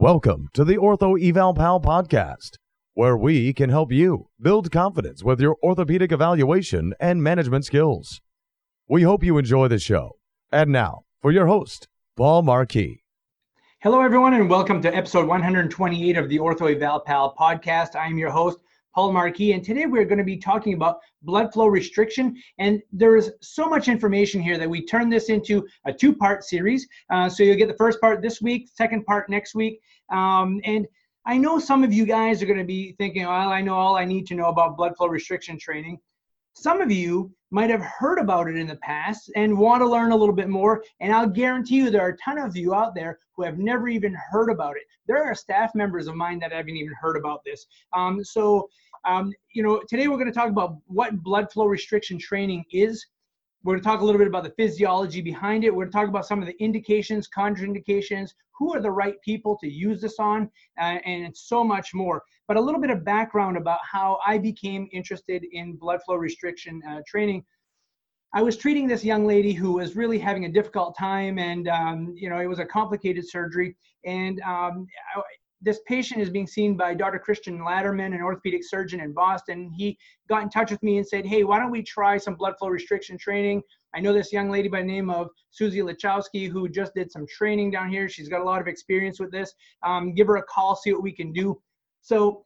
Welcome to the Ortho Eval Pal podcast, where we can help you build confidence with your orthopedic evaluation and management skills. We hope you enjoy the show. And now, for your host, Paul Marquis. Hello, everyone, and welcome to episode 128 of the Ortho Eval Pal podcast. I am your host, Paul Marquis, and today we're going to be talking about blood flow restriction. And there's so much information here that we turn this into a two part series. Uh, so you'll get the first part this week, second part next week. Um, and I know some of you guys are going to be thinking, well, I know all I need to know about blood flow restriction training. Some of you might have heard about it in the past and want to learn a little bit more. And I'll guarantee you there are a ton of you out there who have never even heard about it. There are staff members of mine that haven't even heard about this. Um, so, um, you know, today we're going to talk about what blood flow restriction training is. We're going to talk a little bit about the physiology behind it. We're going to talk about some of the indications, contraindications, who are the right people to use this on, uh, and so much more. But a little bit of background about how I became interested in blood flow restriction uh, training. I was treating this young lady who was really having a difficult time, and um, you know it was a complicated surgery. And um, this patient is being seen by Dr. Christian Lattermann, an orthopedic surgeon in Boston. He got in touch with me and said, Hey, why don't we try some blood flow restriction training? I know this young lady by the name of Susie Lachowski who just did some training down here. She's got a lot of experience with this. Um, give her a call, see what we can do. So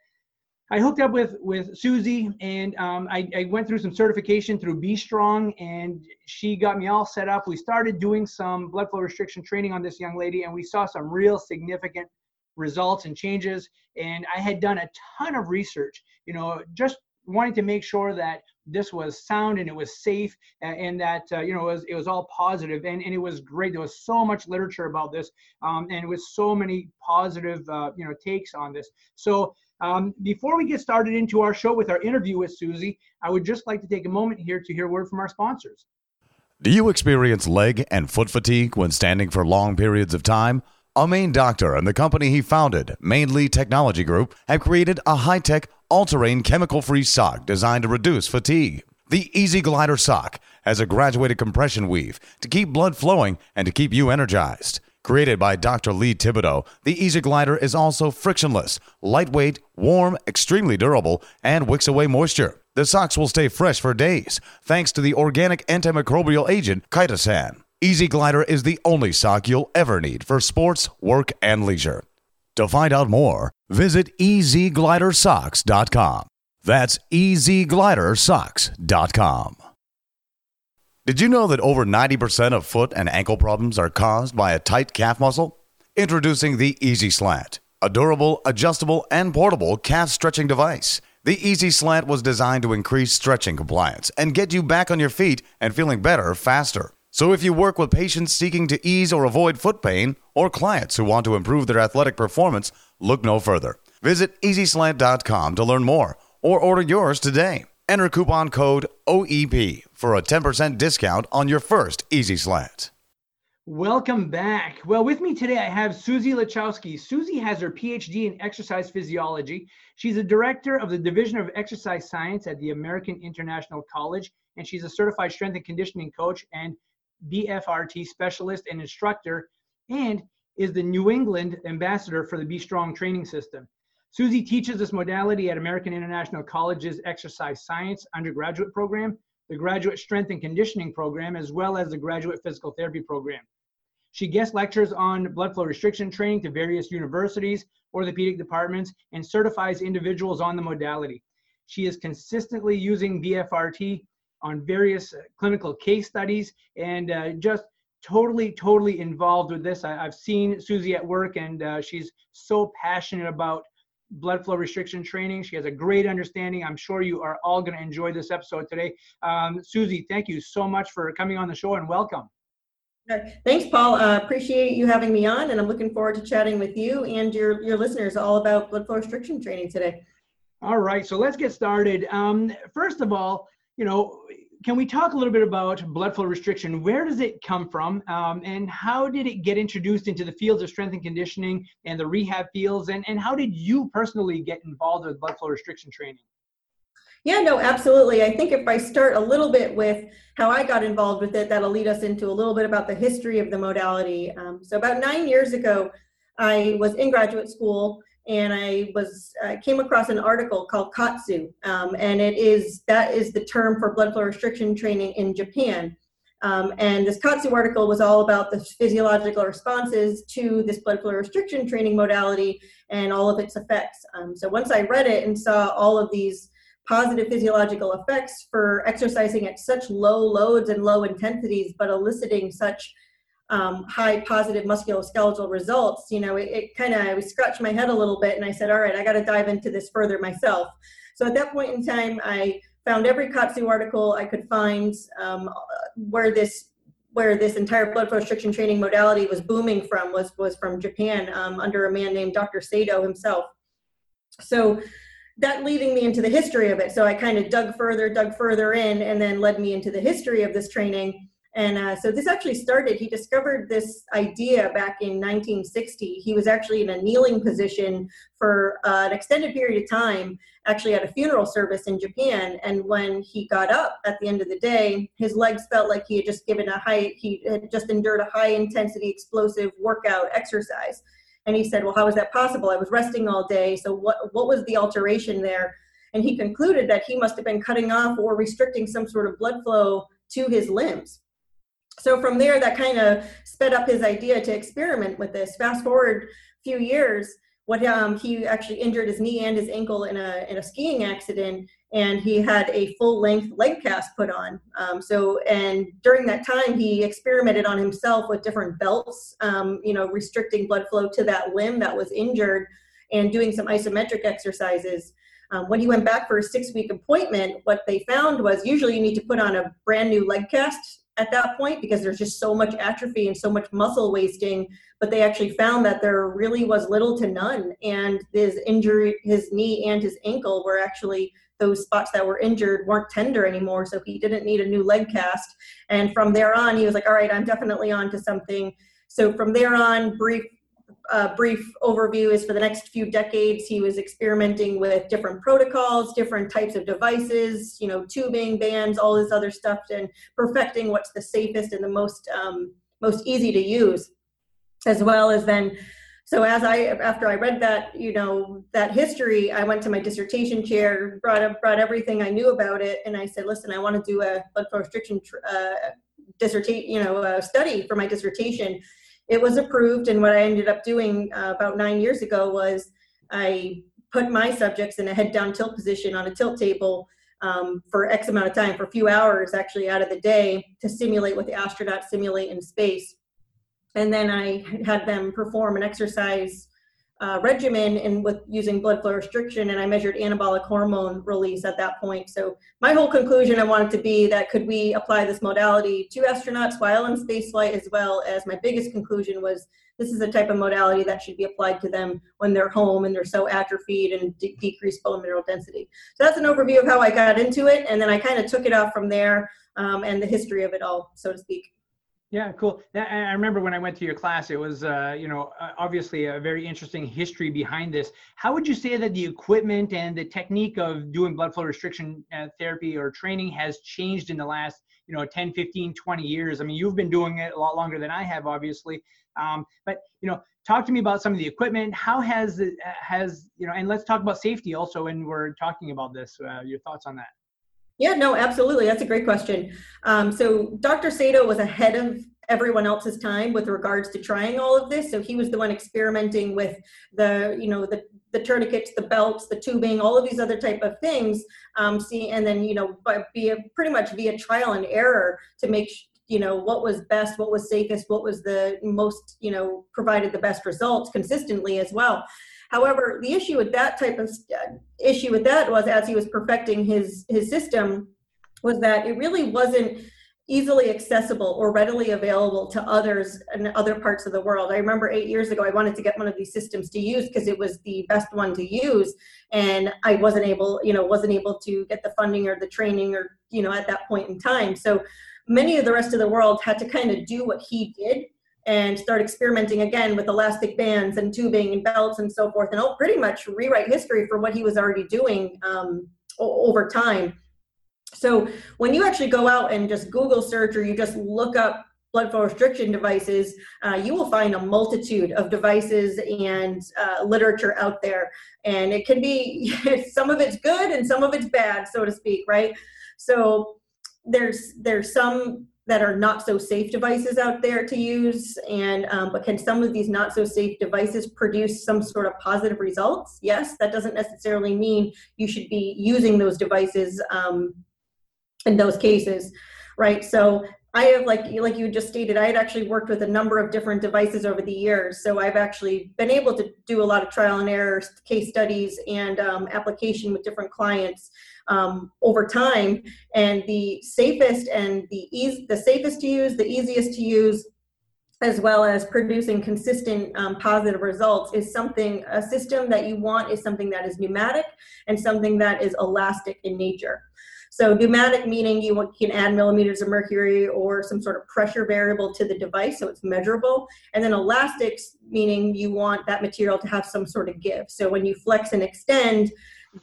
I hooked up with with Susie and um, I, I, went through some certification through B Strong and she got me all set up. We started doing some blood flow restriction training on this young lady and we saw some real significant results and changes. And I had done a ton of research, you know, just wanting to make sure that this was sound and it was safe and, that uh, you know it was, it was all positive and, and it was great. There was so much literature about this um, and with so many positive uh, you know takes on this. So um, before we get started into our show with our interview with susie i would just like to take a moment here to hear a word from our sponsors. Do you experience leg and foot fatigue when standing for long periods of time a Maine doctor and the company he founded, Mainly Technology Group, have created a high tech, all terrain, chemical free sock designed to reduce fatigue. The Easy Glider sock has a graduated compression weave to keep blood flowing and to keep you energized. Created by Dr. Lee Thibodeau, the Easy Glider is also frictionless, lightweight, warm, extremely durable, and wicks away moisture. The socks will stay fresh for days thanks to the organic antimicrobial agent chitosan. Easy Glider is the only sock you'll ever need for sports, work, and leisure. To find out more, visit easyglidersocks.com. That's easyglidersocks.com. Did you know that over 90% of foot and ankle problems are caused by a tight calf muscle? Introducing the Easy Slant, a durable, adjustable, and portable calf stretching device. The Easy Slant was designed to increase stretching compliance and get you back on your feet and feeling better faster. So if you work with patients seeking to ease or avoid foot pain or clients who want to improve their athletic performance, look no further. Visit EasySlant.com to learn more or order yours today. Enter coupon code OEP for a 10% discount on your first Easy Slant. Welcome back. Well, with me today, I have Susie Lachowski. Susie has her PhD in exercise physiology. She's a director of the Division of Exercise Science at the American International College, and she's a certified strength and conditioning coach and BFRT specialist and instructor, and is the New England ambassador for the B Strong training system. Susie teaches this modality at American International College's Exercise Science undergraduate program, the Graduate Strength and Conditioning program, as well as the Graduate Physical Therapy program. She guest lectures on blood flow restriction training to various universities, orthopedic departments, and certifies individuals on the modality. She is consistently using BFRT on various uh, clinical case studies and uh, just totally, totally involved with this. I, have seen Susie at work and uh, she's so passionate about blood flow restriction training. She has a great understanding. I'm sure you are all going to enjoy this episode today. Um, Susie, thank you so much for coming on the show and welcome. Thanks, Paul. Uh, appreciate you having me on, and I'm looking forward to chatting with you and your, your listeners all about blood flow restriction training today. All right, so let's get started. Um, first of all, you know, can we talk a little bit about blood flow restriction? Where does it come from, um, and how did it get introduced into the fields of strength and conditioning and the rehab fields? And, and how did you personally get involved with blood flow restriction training? Yeah, no, absolutely. I think if I start a little bit with how I got involved with it, that'll lead us into a little bit about the history of the modality. Um, so, about nine years ago, I was in graduate school and I was I came across an article called KAATSU, um, and it is that is the term for blood flow restriction training in Japan. Um, and this KAATSU article was all about the physiological responses to this blood flow restriction training modality and all of its effects. Um, so once I read it and saw all of these positive physiological effects for exercising at such low loads and low intensities, but eliciting such um, high positive musculoskeletal results, you know, it, it kind of, I scratched my head a little bit and I said, all right, I got to dive into this further myself. So at that point in time, I found every KAATSU article I could find um, where this where this entire blood flow restriction training modality was booming from was was from Japan um, under a man named Dr. Sato himself. So that leading me into the history of it. So I kind of dug further, dug further in, and then led me into the history of this training. And uh, so this actually started, he discovered this idea back in 1960. He was actually in a kneeling position for uh, an extended period of time, actually at a funeral service in Japan. And when he got up at the end of the day, his legs felt like he had just given a high, he had just endured a high intensity explosive workout exercise. And he said, well, how is that possible? I was resting all day. So what, what was the alteration there? And he concluded that he must have been cutting off or restricting some sort of blood flow to his limbs so from there that kind of sped up his idea to experiment with this. Fast forward a few years what um, he actually injured his knee and his ankle in a in a skiing accident and he had a full length leg cast put on. Um, so and during that time he experimented on himself with different belts um, you know restricting blood flow to that limb that was injured and doing some isometric exercises. Um, when he went back for a six week appointment what they found was usually you need to put on a brand new leg cast at that point because there's just so much atrophy and so much muscle wasting but they actually found that there really was little to none. And his injury his knee and his ankle were actually those spots that were injured weren't tender anymore. So he didn't need a new leg cast. And from there on he was like all right i'm definitely on to something. So from there on brief uh, brief overview is for the next few decades, he was experimenting with different protocols, different types of devices, you know, tubing, bands, all this other stuff, and perfecting what's the safest and the most um, most easy to use, as well as then. So as I after I read that you know that history, I went to my dissertation chair, brought up brought everything I knew about it, and I said, listen, I want to do a blood flow restriction uh, dissertation, you know, uh, study for my dissertation it was approved. And what I ended up doing uh, about nine years ago was I put my subjects in a head down tilt position on a tilt table um, for X amount of time, for a few hours actually out of the day to simulate what the astronauts simulate in space. And then I had them perform an exercise uh, regimen and with using blood flow restriction and I measured anabolic hormone release at that point. So my whole conclusion I wanted to be that could we apply this modality to astronauts while in spaceflight as well as my biggest conclusion was this is a type of modality that should be applied to them when they're home and they're so atrophied and de- decreased bone mineral density. So that's an overview of how I got into it and then I kind of took it off from there um, and the history of it all, so to speak. Yeah, cool. I remember when I went to your class, it was, uh, you know, obviously a very interesting history behind this. How would you say that the equipment and the technique of doing blood flow restriction uh, therapy or training has changed in the last, you know, 10, 15, 20 years? I mean, you've been doing it a lot longer than I have, obviously. Um, but, you know, talk to me about some of the equipment. How has it, has, you know, and let's talk about safety also when we're talking about this, uh, your thoughts on that. Yeah, no, absolutely. That's a great question. Um, so Dr. Sato was ahead of everyone else's time with regards to trying all of this. So he was the one experimenting with the, you know, the the tourniquets, the belts, the tubing, all of these other type of things. Um, see, and then you know, via pretty much via trial and error to make you know what was best, what was safest, what was the most you know provided the best results consistently as well. However, the issue with that type of uh, issue with that was as he was perfecting his his system was that it really wasn't easily accessible or readily available to others in other parts of the world. I remember eight years ago, I wanted to get one of these systems to use because it was the best one to use, and I wasn't able, you know, wasn't able to get the funding or the training or you know at that point in time. So many of the rest of the world had to kind of do what he did and start experimenting again with elastic bands and tubing and belts and so forth, and I'll pretty much rewrite history for what he was already doing um, over time. So when you actually go out and just Google search or you just look up blood flow restriction devices, uh, you will find a multitude of devices and uh, literature out there. And it can be, some of it's good and some of it's bad, so to speak, right? So there's there's some that are not so safe devices out there to use and um, but can some of these not so safe devices produce some sort of positive results yes that doesn't necessarily mean you should be using those devices um, in those cases right so I have like like you just stated, I had actually worked with a number of different devices over the years. So I've actually been able to do a lot of trial and error case studies and um, application with different clients um, over time. And the safest and the easy, the safest to use, the easiest to use, as well as producing consistent um, positive results is something a system that you want is something that is pneumatic and something that is elastic in nature so pneumatic meaning you can add millimeters of mercury or some sort of pressure variable to the device so it's measurable. And then elastics meaning you want that material to have some sort of give. So when you flex and extend,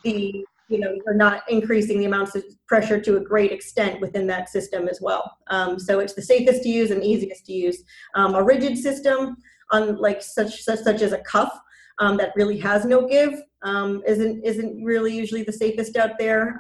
the you know you're not increasing the amounts of pressure to a great extent within that system as well. Um, so it's the safest to use and easiest to use. Um, a rigid system, unlike such such, such as a cuff, um, that really has no give, um, isn't isn't really usually the safest out there.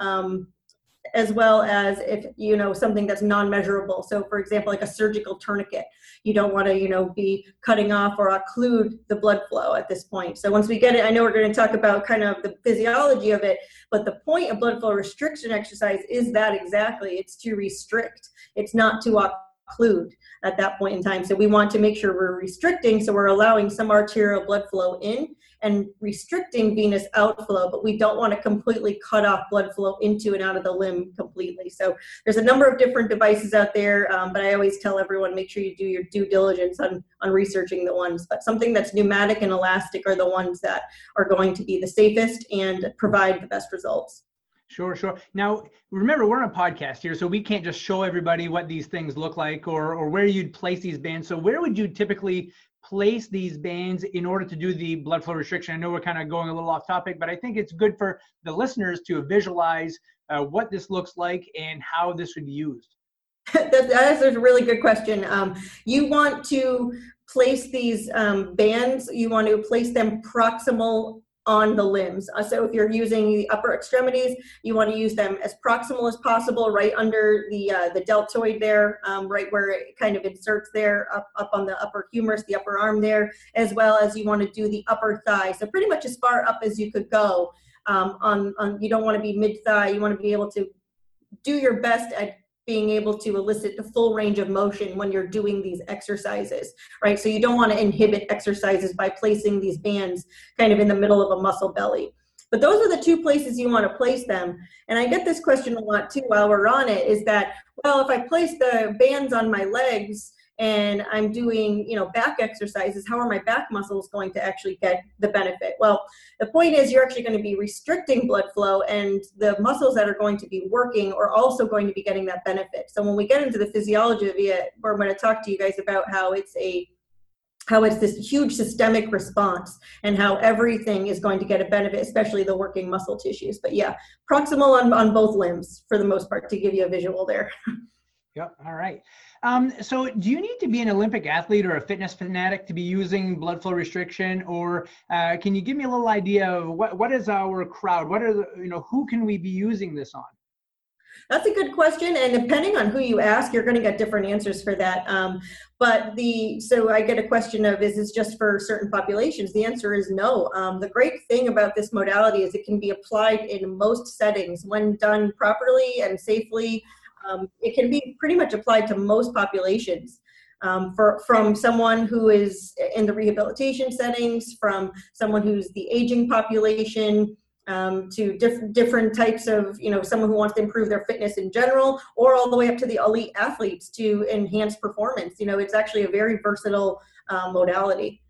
As well as if you know something that's non-measurable. So for example like a surgical tourniquet you don't want to you know be cutting off or occlude the blood flow at this point. So once we get it i know we're going to talk about kind of the physiology of it but the point of blood flow restriction exercise is that exactly. It's to restrict. It's not to occlude at that point in time. So we want to make sure we're restricting so we're allowing some arterial blood flow in and restricting venous outflow, but we don't want to completely cut off blood flow into and out of the limb completely. So there's a number of different devices out there, um, but I always tell everyone make sure you do your due diligence on, on researching the ones. But something that's pneumatic and elastic are the ones that are going to be the safest and provide the best results. Sure, sure. Now, remember, we're on a podcast here, so we can't just show everybody what these things look like or, or where you'd place these bands. So, where would you typically place these bands in order to do the blood flow restriction? I know we're kind of going a little off topic, but I think it's good for the listeners to visualize uh, what this looks like and how this would be used. that is a really good question. Um, you want to place these um, bands, you want to place them proximal on the limbs. Uh, so if you're using the upper extremities, you want to use them as proximal as possible, right under the uh, the deltoid there, um, right where it kind of inserts there, up up on the upper humerus, the upper arm there, as well as you want to do the upper thigh. So pretty much as far up as you could go. Um, on on you don't want to be mid thigh. You want to be able to do your best at being able to elicit the full range of motion when you're doing these exercises, right? So you don't want to inhibit exercises by placing these bands kind of in the middle of a muscle belly. But those are the two places you want to place them. And I get this question a lot too while we're on it is that, well, if I place the bands on my legs, and I'm doing, you know, back exercises, how are my back muscles going to actually get the benefit? Well, the point is you're actually going to be restricting blood flow and the muscles that are going to be working are also going to be getting that benefit. So when we get into the physiology of it, we're going to talk to you guys about how it's a how it's this huge systemic response and how everything is going to get a benefit, especially the working muscle tissues. But yeah, proximal on, on both limbs for the most part to give you a visual there. Yep. All right. Um, so, do you need to be an Olympic athlete or a fitness fanatic to be using blood flow restriction, or uh, can you give me a little idea of what what is our crowd? What are the you know who can we be using this on? That's a good question, and depending on who you ask, you're going to get different answers for that. Um, but the so I get a question of is this just for certain populations? The answer is no. Um, the great thing about this modality is it can be applied in most settings when done properly and safely um, it can be pretty much applied to most populations. Um, for, from someone who is in the rehabilitation settings, from someone who's the aging population, um, to diff- different types of, you know, someone who wants to improve their fitness in general, or all the way up to the elite athletes to enhance performance. You know, it's actually a very versatile uh, modality.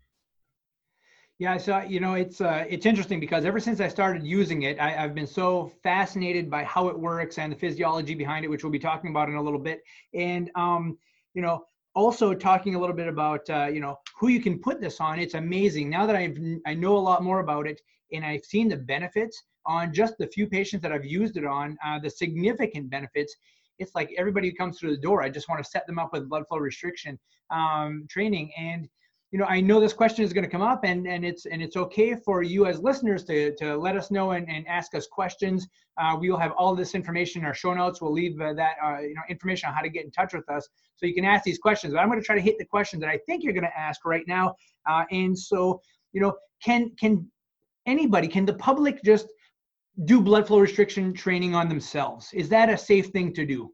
Yeah, so you know it's uh, it's interesting because ever since I started using it, I, have been so fascinated by how it works and the physiology behind it, which we'll be talking about in a little bit. And um, you know, also talking a little bit about uh, you know who you can put this on. It's amazing now that I've I know a lot more about it and I've seen the benefits on just the few patients that I've used it on, uh, the significant benefits it's like everybody who comes through the door, I just want to set them up with blood flow restriction um, training. And you know, I know this question is going to come up, and and it's and it's okay for you as listeners to to let us know and, and ask us questions. Uh, we will have all this information in our show notes. We'll leave uh, that uh, you know information on how to get in touch with us, so you can ask these questions. But I'm going to try to hit the questions that I think you're going to ask right now. Uh, and so, you know, can can anybody, can the public just do blood flow restriction training on themselves? Is that a safe thing to do?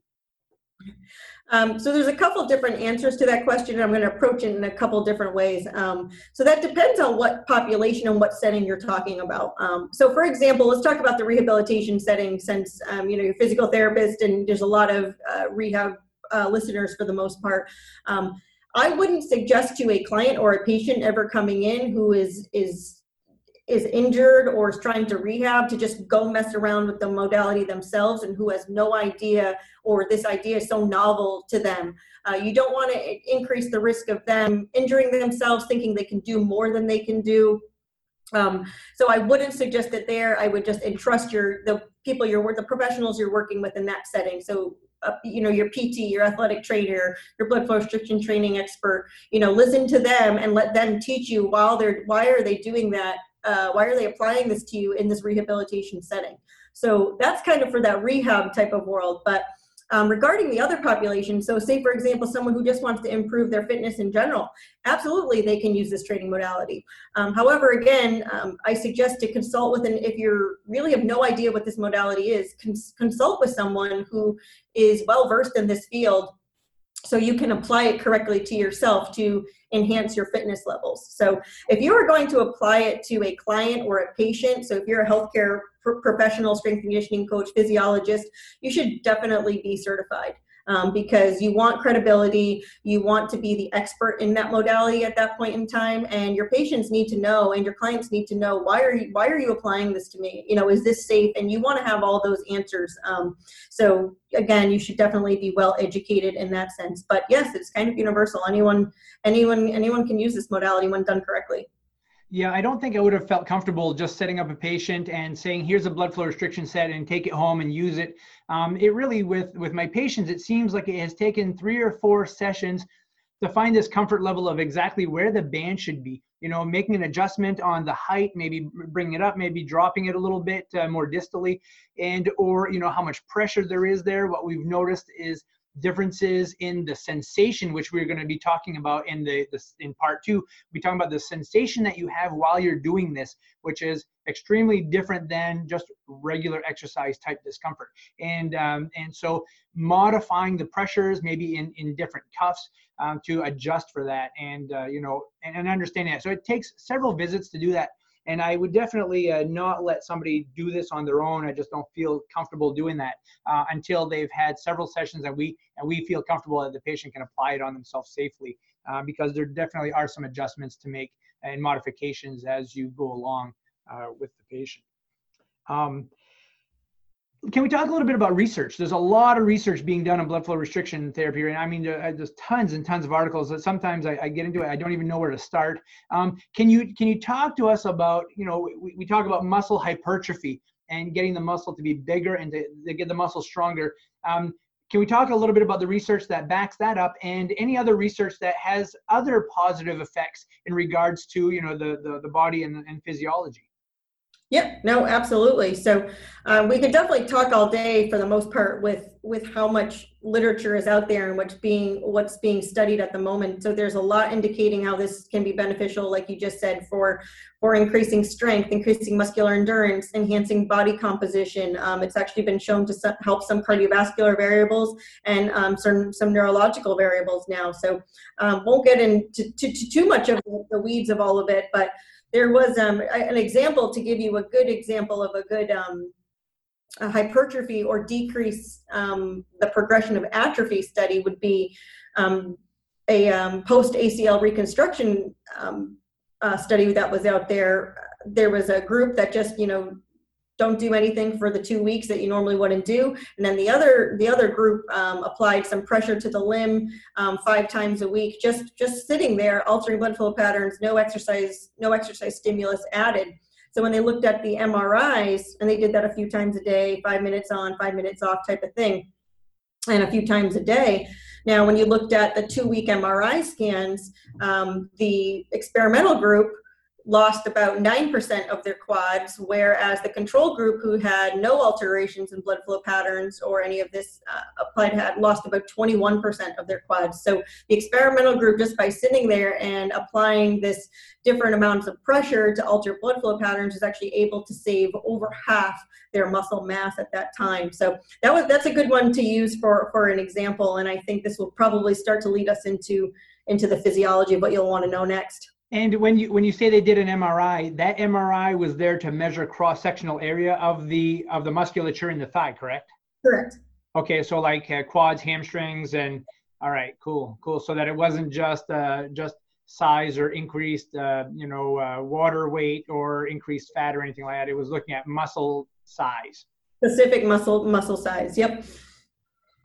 Um, so there's a couple different answers to that question. I'm going to approach it in a couple different ways. Um, so that depends on what population and what setting you're talking about. Um, so for example, let's talk about the rehabilitation setting since, um, you know, you're a physical therapist and there's a lot of uh, rehab uh, listeners for the most part. Um, I wouldn't suggest to a client or a patient ever coming in who is, is is injured or is trying to rehab to just go mess around with the modality themselves and who has no idea or this idea is so novel to them. Uh, you don't want to increase the risk of them injuring themselves, thinking they can do more than they can do. Um, so I wouldn't suggest it there. I would just entrust your the people you're the professionals you're working with in that setting. So uh, you know your pt your athletic trainer your blood flow restriction training expert you know listen to them and let them teach you while they're why are they doing that uh, why are they applying this to you in this rehabilitation setting? So that's kind of for that rehab type of world. But um, regarding the other population, so say for example, someone who just wants to improve their fitness in general, absolutely they can use this training modality. Um, however, again, um, I suggest to consult with an, if you really have no idea what this modality is, cons- consult with someone who is well versed in this field so you can apply it correctly to yourself to enhance your fitness levels. So if you are going to apply it to a client or a patient, so if you're a healthcare professional, strength conditioning coach, physiologist, you should definitely be certified um, because you want credibility, you want to be the expert in that modality at that point in time, and your patients need to know, and your clients need to know why are you why are you applying this to me? You know, is this safe? And you want to have all those answers. Um, so again, you should definitely be well educated in that sense. But yes, it's kind of universal. Anyone, anyone, anyone can use this modality when done correctly. Yeah, I don't think I would have felt comfortable just setting up a patient and saying, "Here's a blood flow restriction set and take it home and use it." Um, it really, with with my patients, it seems like it has taken three or four sessions to find this comfort level of exactly where the band should be. You know, making an adjustment on the height, maybe bringing it up, maybe dropping it a little bit uh, more distally, and or you know how much pressure there is there. What we've noticed is differences in the sensation, which we're going to be talking about in the this in part two. We talk about the sensation that you have while you're doing this, which is extremely different than just regular exercise type discomfort. And um, and so modifying the pressures, maybe in in different cuffs, um, to adjust for that, and uh, you know, and, and understanding that. So it takes several visits to do that and I would definitely uh, not let somebody do this on their own. I just don't feel comfortable doing that uh, until they've had several sessions and we and we feel comfortable that the patient can apply it on themselves safely. Uh, because there definitely are some adjustments to make and modifications as you go along uh, with the patient. Um, can we talk a little bit about research? There's a lot of research being done on blood flow restriction therapy, and I mean, there's tons and tons of articles that sometimes I, I get into it, I don't even know where to start. Um, can you can you talk to us about, you know, we, we talk about muscle hypertrophy and getting the muscle to be bigger and to, to get the muscle stronger. Um, can we talk a little bit about the research that backs that up and any other research that has other positive effects in regards to, you know, the the, the body and, and physiology? Yep. No, absolutely. So um, we could definitely talk all day for the most part with with how much literature is out there and what's being what's being studied at the moment. So there's a lot indicating how this can be beneficial, like you just said, for for increasing strength, increasing muscular endurance, enhancing body composition. Um, it's actually been shown to help some cardiovascular variables and um, some some neurological variables now. So um, won't get into to, to too much of the weeds of all of it, but there was um, an example to give you a good example of a good um, a hypertrophy or decrease um, the progression of atrophy study would be um, a um, post ACL reconstruction um, uh, study that was out there. There was a group that just you know don't do anything for the two weeks that you normally wouldn't do and then the other the other group um, applied some pressure to the limb um, five times a week just just sitting there altering blood flow patterns no exercise no exercise stimulus added so when they looked at the mris and they did that a few times a day five minutes on five minutes off type of thing and a few times a day. Now, when you looked at the two week MRI scans, um, the experimental group lost about 9% of their quads, whereas the control group, who had no alterations in blood flow patterns or any of this uh, applied, had lost about 21% of their quads. So the experimental group, just by sitting there and applying this different amounts of pressure to alter blood flow patterns, is actually able to save over half their muscle mass at that time. So that was that's a good one to use for for an example, and I think this will probably start to lead us into into the physiology of what you'll want to know next. And when you when you say they did an MRI, that MRI was there to measure cross sectional area of the of the musculature in the thigh, correct? Correct. Okay, so like uh, quads, hamstrings, and all right, cool, cool. So that it wasn't just uh, just size or increased, uh, you know, uh, water weight or increased fat or anything like that. It was looking at muscle size. Specific muscle muscle size. Yep.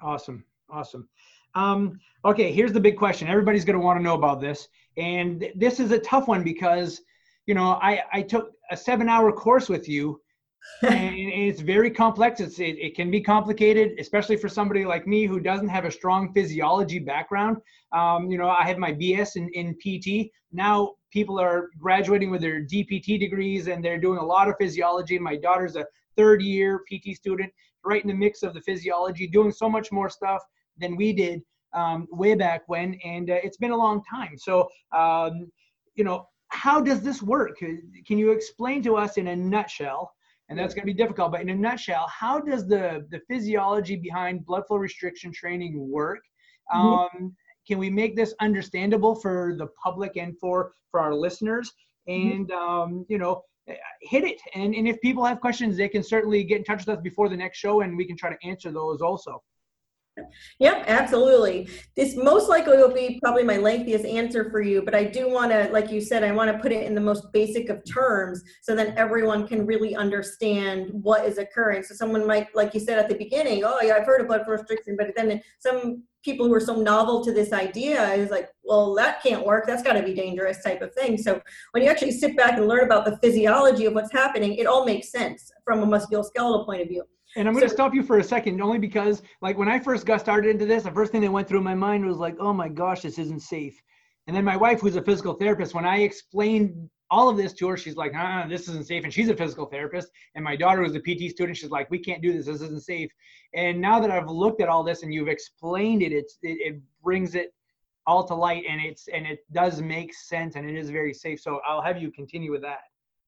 Awesome, awesome. Um, okay, here's the big question. Everybody's going to want to know about this and this is a tough one because you know i i took a seven hour course with you and it's very complex. It's it, it, can be complicated especially for somebody like me who doesn't have a strong physiology background. Um, you know i have my bs in, in pt now people are graduating with their dpt degrees and they're doing a lot of physiology. My daughter's a third year pt student right in the mix of the physiology doing so much more stuff than we did um, way back when, and uh, it's been a long time. So, um, you know, how does this work? Can you explain to us in a nutshell? And that's going to be difficult, but in a nutshell, how does the the physiology behind blood flow restriction training work? Mm-hmm. Um, can we make this understandable for the public and for for our listeners? Mm-hmm. And um, you know, hit it. And and if people have questions, they can certainly get in touch with us before the next show, and we can try to answer those also. Yep, absolutely. This most likely will be probably my lengthiest answer for you, but I do want to, like you said, I want to put it in the most basic of terms so that everyone can really understand what is occurring. So someone might, like you said at the beginning, oh yeah, I've heard of blood flow restriction, but then some people who are so novel to this idea is like, well, that can't work. That's got to be dangerous type of thing. So when you actually sit back and learn about the physiology of what's happening, it all makes sense from a musculoskeletal point of view. And I'm going to so, stop you for a second, only because, like, when I first got started into this, the first thing that went through my mind was like, "Oh my gosh, this isn't safe." And then my wife, who's a physical therapist, when I explained all of this to her, she's like, "Ah, this isn't safe." And she's a physical therapist. And my daughter, was a PT student, she's like, "We can't do this. This isn't safe." And now that I've looked at all this and you've explained it, it's it, it brings it all to light, and it's and it does make sense, and it is very safe. So I'll have you continue with that.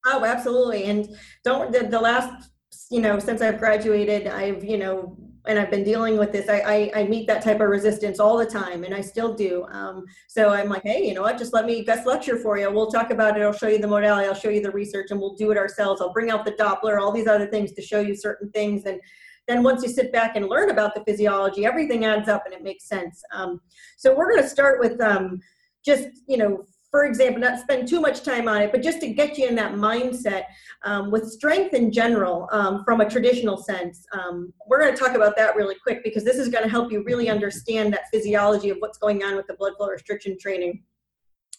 Oh, absolutely. And don't the, the last you know, since I've graduated, I've, you know, and I've been dealing with this, I, I, I meet that type of resistance all the time, and I still do. Um, so I'm like, hey, you know what? Just let me guest lecture for you. We'll talk about it. I'll show you the modality. I'll show you the research, and we'll do it ourselves. I'll bring out the Doppler, all these other things to show you certain things. And then once you sit back and learn about the physiology, everything adds up and it makes sense. Um, so we're going to start with um, just, you know, for example, not spend too much time on it, but just to get you in that mindset um, with strength in general um, from a traditional sense. Um, we're going to talk about that really quick because this is going to help you really understand that physiology of what's going on with the blood flow restriction training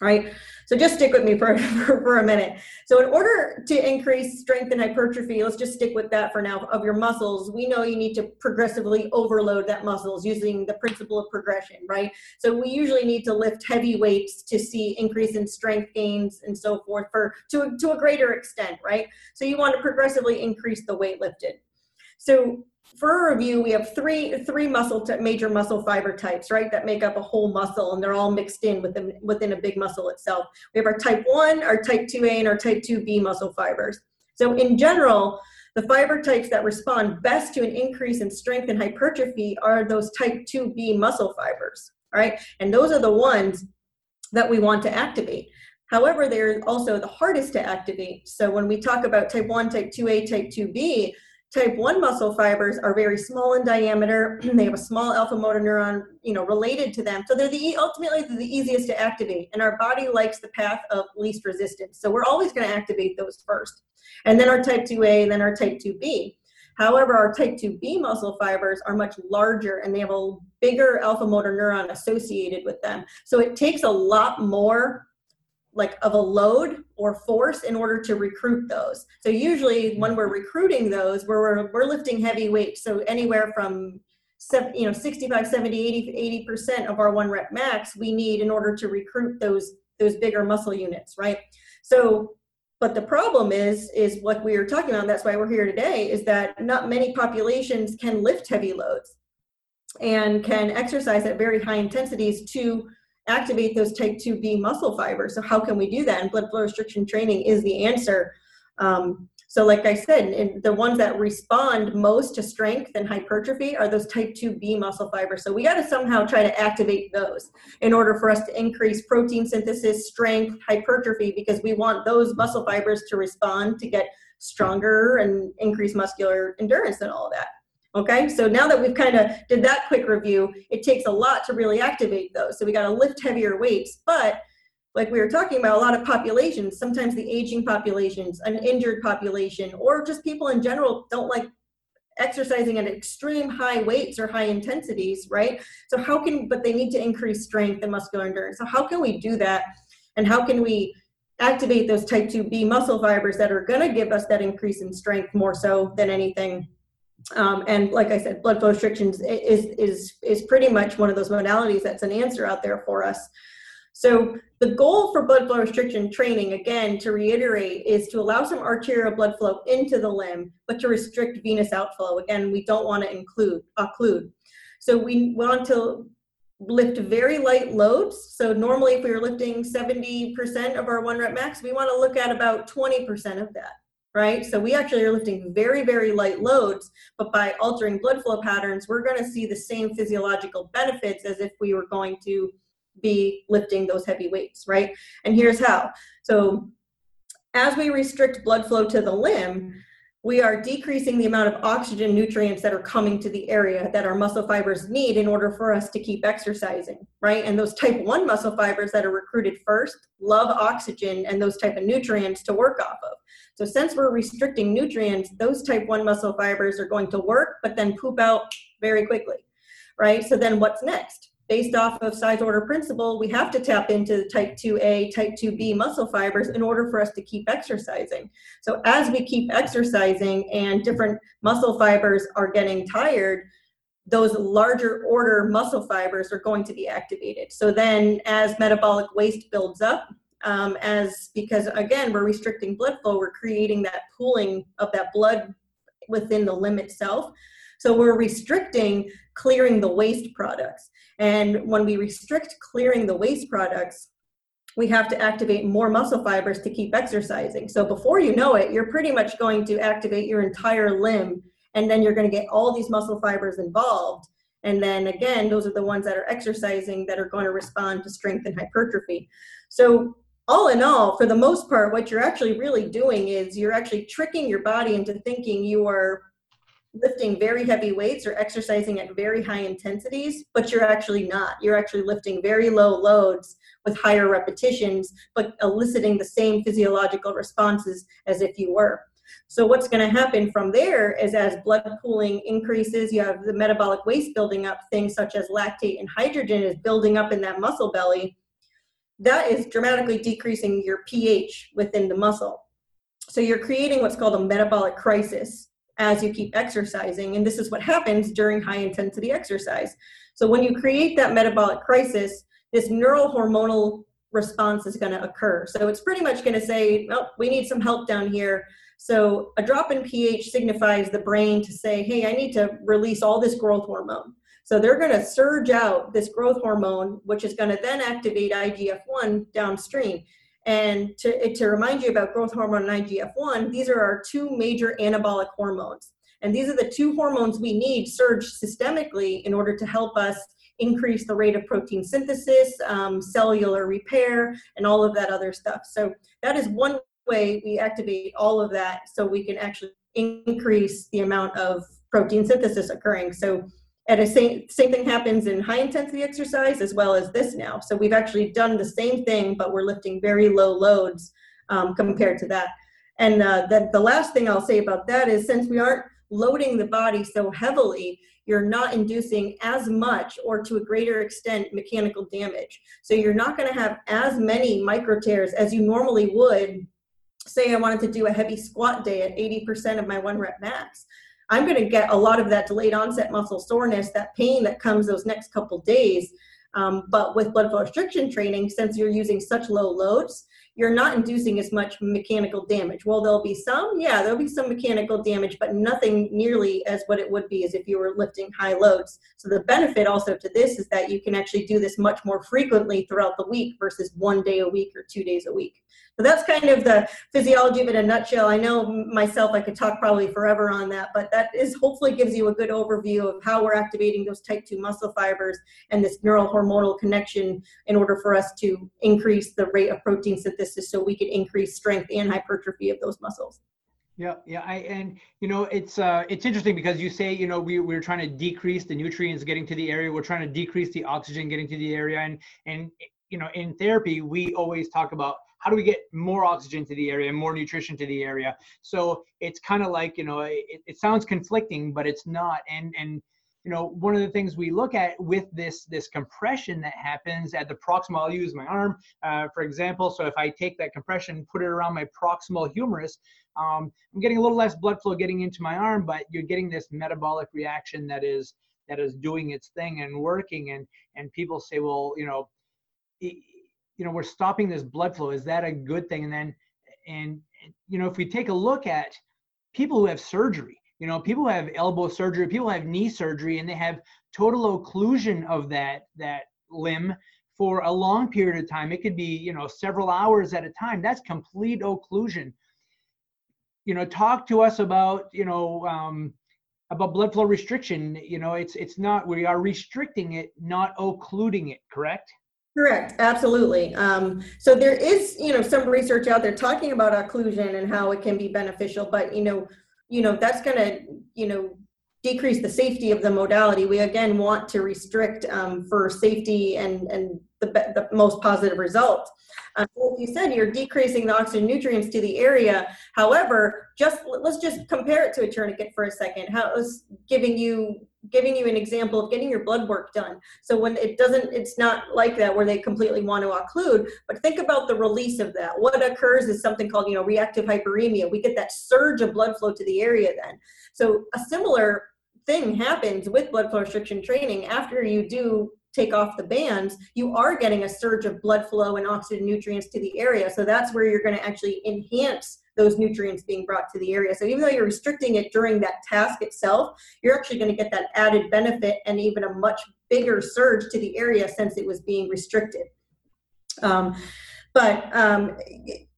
right? So just stick with me for, for, for, a minute. So in order to increase strength and hypertrophy, let's just stick with that for now, of your muscles, we know you need to progressively overload that muscles using the principle of progression, right? So we usually need to lift heavy weights to see increase in strength gains and so forth for to, to a greater extent, right? So you want to progressively increase the weight lifted. So for review, we have three three muscle t- major muscle fiber types, right? That make up a whole muscle, and they're all mixed in within within a big muscle itself. We have our type one, our type two A, and our type two B muscle fibers. So in general, the fiber types that respond best to an increase in strength and hypertrophy are those type 2B muscle fibers, right? And those are the ones that we want to activate. However, they're also the hardest to activate. So when we talk about type 1, type 2A, type 2B, Type 1 muscle fibers are very small in diameter. they have a small alpha motor neuron, you know, related to them. So they're the ultimately they're the easiest to activate. And our body likes the path of least resistance. So we're always going to activate those first. And then our type 2A, and then our type 2B. However, our type 2B muscle fibers are much larger and they have a bigger alpha motor neuron associated with them. So it takes a lot more like of a load or force in order to recruit those. So usually when mm-hmm. we're recruiting those, we're we're lifting heavy weights, so anywhere from you know 65 70 80 80% of our one rep max we need in order to recruit those those bigger muscle units right? So but the problem is is what we are talking about that's why we're here today is that not many populations can lift heavy loads and can exercise at very high intensities to activate those type 2b muscle fibers so how can we do that and blood flow restriction training is the answer um, so, like I said, the ones that respond most to strength and hypertrophy are those type 2B muscle fibers. So, we got to somehow try to activate those in order for us to increase protein synthesis, strength, hypertrophy, because we want those muscle fibers to respond to get stronger and increase muscular endurance and all that. Okay, so now that we've kind of did that quick review, it takes a lot to really activate those. So we got to lift heavier weights, but like we were talking about, a lot of populations, sometimes the aging populations, an injured population, or just people in general don't like exercising at extreme high weights or high intensities, right? So how can, but they need to increase strength and muscular endurance. So how can we do that? And how can we activate those type 2B muscle fibers that are going to give us that increase in strength more so than anything? Um, and like I said, blood flow restrictions is, is, is pretty much one of those modalities that's an answer out there for us. So the goal for blood flow restriction training, again, to reiterate, is to allow some arterial blood flow into the limb, but to restrict venous outflow. Again, we don't want to include occlude. So we want to lift very light loads. So normally if we were lifting 70% of our one rep max, we want to look at about 20% of that, right? So we actually are lifting very, very light loads, but by altering blood flow patterns, we're going to see the same physiological benefits as if we were going to be lifting those heavy weights, right? And here's how. So as we restrict blood flow to the limb, we are decreasing the amount of oxygen nutrients that are coming to the area that our muscle fibers need in order for us to keep exercising, right? And those type 1 muscle fibers that are recruited first love oxygen and those type of nutrients to work off of. So since we're restricting nutrients, those type 1 muscle fibers are going to work but then poop out very quickly, right? So then what's next? based off of size order principle, we have to tap into the type 2A, type 2B muscle fibers in order for us to keep exercising. So as we keep exercising and different muscle fibers are getting tired, those larger order muscle fibers are going to be activated. So then as metabolic waste builds up, um, as because again, we're restricting blood flow, we're creating that pooling of that blood within the limb itself. So we're restricting clearing the waste products. And when we restrict clearing the waste products, we have to activate more muscle fibers to keep exercising. So before you know it, you're pretty much going to activate your entire limb, and then you're going to get all these muscle fibers involved. And then again, those are the ones that are exercising that are going to respond to strength and hypertrophy. So all in all, for the most part, what you're actually really doing is you're actually tricking your body into thinking you are lifting very heavy weights or exercising at very high intensities, but you're actually not. You're actually lifting very low loads with higher repetitions, but eliciting the same physiological responses as if you were. So what's going to happen from there is as blood pooling increases, you have the metabolic waste building up, things such as lactate and hydrogen is building up in that muscle belly. That is dramatically decreasing your pH within the muscle. So you're creating what's called a metabolic crisis as you keep exercising. And this is what happens during high intensity exercise. So when you create that metabolic crisis, this neural hormonal response is going to occur. So it's pretty much going to say, oh, we need some help down here. So a drop in pH signifies the brain to say, hey, I need to release all this growth hormone. So they're going to surge out this growth hormone, which is going to then activate IGF 1 downstream. And to, to remind you about growth hormone and IGF-1, these are our two major anabolic hormones. And these are the two hormones we need surge systemically in order to help us increase the rate of protein synthesis, um, cellular repair, and all of that other stuff. So that is one way we activate all of that so we can actually increase the amount of protein synthesis occurring. So at a same, same thing happens in high intensity exercise as well as this now. So we've actually done the same thing, but we're lifting very low loads um, compared to that. And uh, the, the last thing I'll say about that is since we aren't loading the body so heavily, you're not inducing as much or to a greater extent mechanical damage. So you're not going to have as many micro tears as you normally would. Say I wanted to do a heavy squat day at 80% of my one rep max I'm going to get a lot of that delayed onset muscle soreness, that pain that comes those next couple days. Um, but with blood flow restriction training, since you're using such low loads, you're not inducing as much mechanical damage. Well, there'll be some, yeah, there'll be some mechanical damage, but nothing nearly as what it would be as if you were lifting high loads. So the benefit also to this is that you can actually do this much more frequently throughout the week versus one day a week or two days a week. So that's kind of the physiology of it in a nutshell. I know myself, I could talk probably forever on that, but that is hopefully gives you a good overview of how we're activating those type 2 muscle fibers and this neural hormonal connection in order for us to increase the rate of protein synthesis so we can increase strength and hypertrophy of those muscles. Yeah, yeah, I and you know it's uh it's interesting because you say you know we we're trying to decrease the nutrients getting to the area, we're trying to decrease the oxygen getting to the area, and and you know in therapy we always talk about how do we get more oxygen to the area and more nutrition to the area? So it's kind of like you know it, it sounds conflicting but it's not. And and you know one of the things we look at with this this compression that happens at the proximal i'll use my arm uh, for example. So if i take that compression put it around my proximal humerus um, i'm getting a little less blood flow getting into my arm but you're getting this metabolic reaction that is that is doing its thing and working. And and people say well you know you know we're stopping this blood flow. Is that a good thing? And then and you know if we take a look at people who have surgery you know people who have elbow surgery people have knee surgery and they have total occlusion of that that limb for a long period of time it could be you know several hours at a time. That's complete occlusion. You know talk to us about you know um, about blood flow restriction. You know it's it's not we are restricting it not occluding it correct Correct, absolutely. Um, so there is, you know, some research out there talking about occlusion and how it can be beneficial, but you know, you know, that's going to, you know, decrease the safety of the modality. We again want to restrict um, for safety and and the, the most positive result. Um, like you said, you're decreasing the oxygen nutrients to the area. However, just let's just compare it to a tourniquet for a second. How it was giving you giving you an example of getting your blood work done. So when it doesn't, it's not like that where they completely want to occlude, but think about the release of that. What occurs is something called, you know, reactive hyperemia. We get that surge of blood flow to the area then. So a similar thing happens with blood flow restriction training after you do take off the bands, you are getting a surge of blood flow and oxygen nutrients to the area. So that's where you're going to actually enhance those nutrients being brought to the area. So even though you're restricting it during that task itself, you're actually going to get that added benefit and even a much bigger surge to the area since it was being restricted. Um, but um,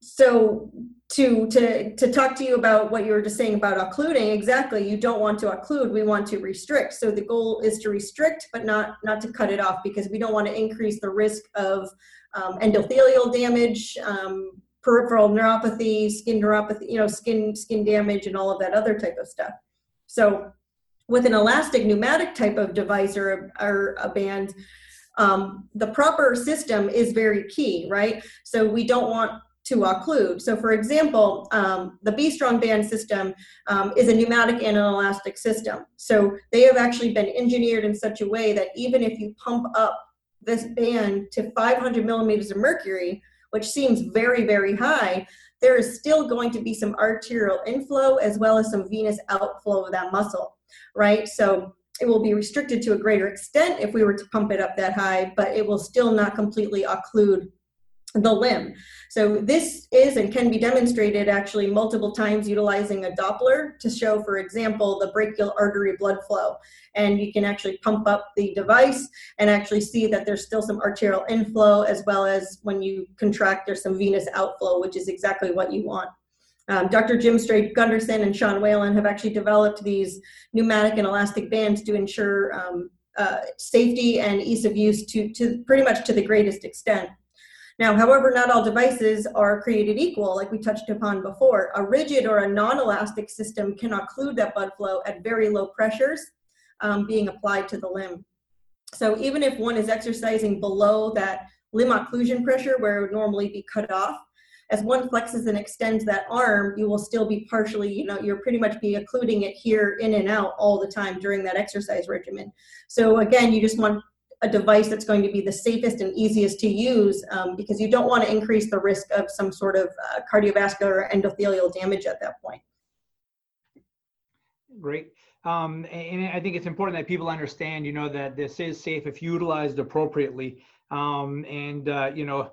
so to to to talk to you about what you were just saying about occluding exactly you don't want to occlude we want to restrict so the goal is to restrict but not not to cut it off because we don't want to increase the risk of um, endothelial damage um, peripheral neuropathy skin neuropathy you know skin skin damage and all of that other type of stuff so with an elastic pneumatic type of device or, or a band um, the proper system is very key right so we don't want to occlude. So for example, um, the B-Strong band system um, is a pneumatic and an elastic system. So they have actually been engineered in such a way that even if you pump up this band to 500 millimeters of mercury, which seems very, very high, there is still going to be some arterial inflow as well as some venous outflow of that muscle, right? So it will be restricted to a greater extent if we were to pump it up that high, but it will still not completely occlude the limb. So this is and can be demonstrated actually multiple times utilizing a Doppler to show, for example, the brachial artery blood flow. And you can actually pump up the device and actually see that there's still some arterial inflow as well as when you contract, there's some venous outflow, which is exactly what you want. Um, Dr. Jim Stray-Gundersen and Sean Whalen have actually developed these pneumatic and elastic bands to ensure um, uh, safety and ease of use to, to pretty much to the greatest extent. Now, however, not all devices are created equal, like we touched upon before. A rigid or a non-elastic system can occlude that blood flow at very low pressures um, being applied to the limb. So even if one is exercising below that limb occlusion pressure where it would normally be cut off, as one flexes and extends that arm, you will still be partially, you know, you're pretty much be occluding it here in and out all the time during that exercise regimen. So again, you just want a device that's going to be the safest and easiest to use um, because you don't want to increase the risk of some sort of uh, cardiovascular endothelial damage at that point. Great. Um, and I think it's important that people understand, you know, that this is safe if utilized appropriately. Um, and, uh, you know,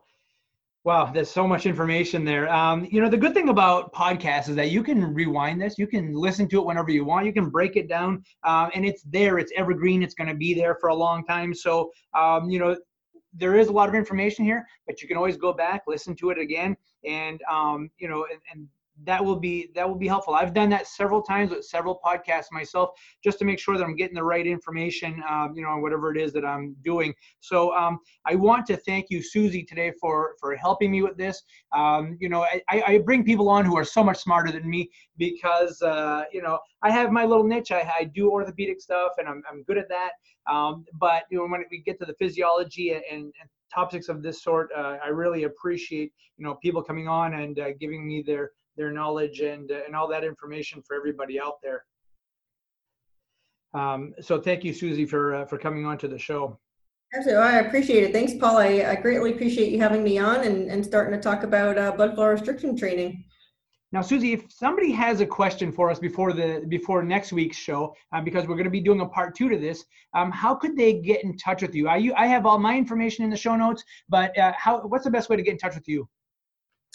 wow, there's so much information there. Um, you know, the good thing about podcasts is that you can rewind this, you can listen to it whenever you want, you can break it down, um, and it's there, it's evergreen, it's going to be there for a long time. So, um, you know, there is a lot of information here, but you can always go back, listen to it again, and um, you know, and, and that will be that will be helpful. I've done that several times with several podcasts myself, just to make sure that I'm getting the right information, um, you know, whatever it is that I'm doing. So um, I want to thank you, Susie, today for for helping me with this. Um, you know, I, I, bring people on who are so much smarter than me because uh, you know I have my little niche. I, I do orthopedic stuff, and I'm I'm good at that. Um, but you know, when we get to the physiology and, and topics of this sort, uh, I really appreciate you know people coming on and uh, giving me their their knowledge and uh, and all that information for everybody out there. Um, so thank you, Susie, for uh, for coming on to the show. Absolutely, I appreciate it. Thanks, Paul. I, I greatly appreciate you having me on and, and starting to talk about uh, blood flow restriction training. Now, Susie, if somebody has a question for us before the before next week's show, uh, because we're going to be doing a part two to this, um, how could they get in touch with you? I you I have all my information in the show notes, but uh, how what's the best way to get in touch with you?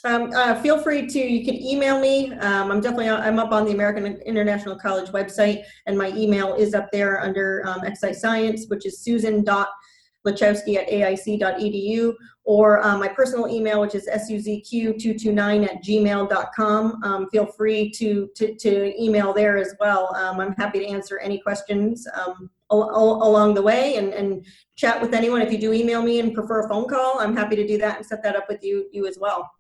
Um, uh, feel free to, you can email me. Um, I'm definitely, I'm up on the American International College website and my email is up there under um, science, which is susan.lachowski at aic.edu or uh, my personal email, which is suzq229 at gmail.com. Um, feel free to, to, to, email there as well. Um, I'm happy to answer any questions um, al- along the way and, and chat with anyone. If you do email me and prefer a phone call, I'm happy to do that and set that up with you, you as well.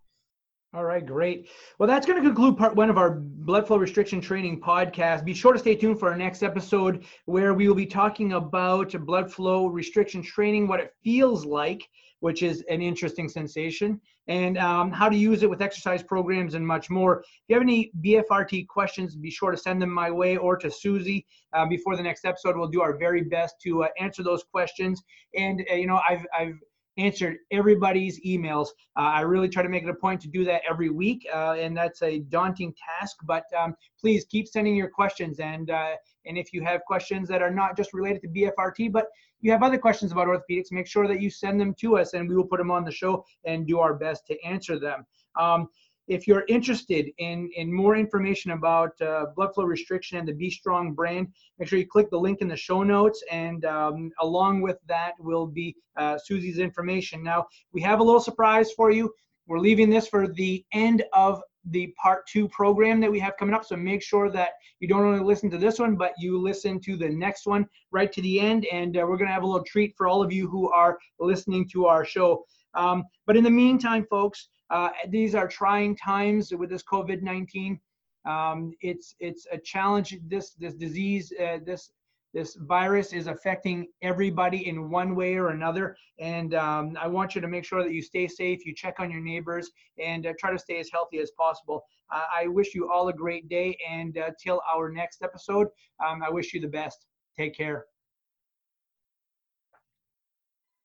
All right, great. Well, that's going to conclude part one of our blood flow restriction training podcast. Be sure to stay tuned for our next episode where we will be talking about blood flow restriction training, what it feels like, which is an interesting sensation, and um, how to use it with exercise programs and much more. If you have any BFRT questions, be sure to send them my way or to Susie uh, before the next episode. We'll do our very best to uh, answer those questions. And, uh, you know, I've, I've answered everybody's emails. Uh, I really try to make it a point to do that every week, uh, and that's a daunting task. But um, please keep sending your questions, and uh, and if you have questions that are not just related to BFRT, but you have other questions about orthopedics, make sure that you send them to us, and we will put them on the show and do our best to answer them. Um, if you're interested in, in more information about uh, blood flow restriction and the B Strong brand, make sure you click the link in the show notes. And um, along with that will be uh, Susie's information. Now, we have a little surprise for you. We're leaving this for the end of the part two program that we have coming up. So make sure that you don't only listen to this one, but you listen to the next one right to the end. And uh, we're going to have a little treat for all of you who are listening to our show. Um, but in the meantime, folks, uh, these are trying times with this COVID-19. Um, it's it's a challenge. This this disease, uh, this this virus is affecting everybody in one way or another. And um, I want you to make sure that you stay safe, you check on your neighbors, and uh, try to stay as healthy as possible. Uh, I wish you all a great day, and uh, till our next episode, um, I wish you the best. Take care.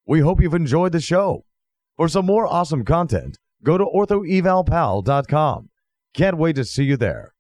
We hope you've enjoyed the show. For some more awesome content, go to orthoevalpal.com. Can't wait to see you there.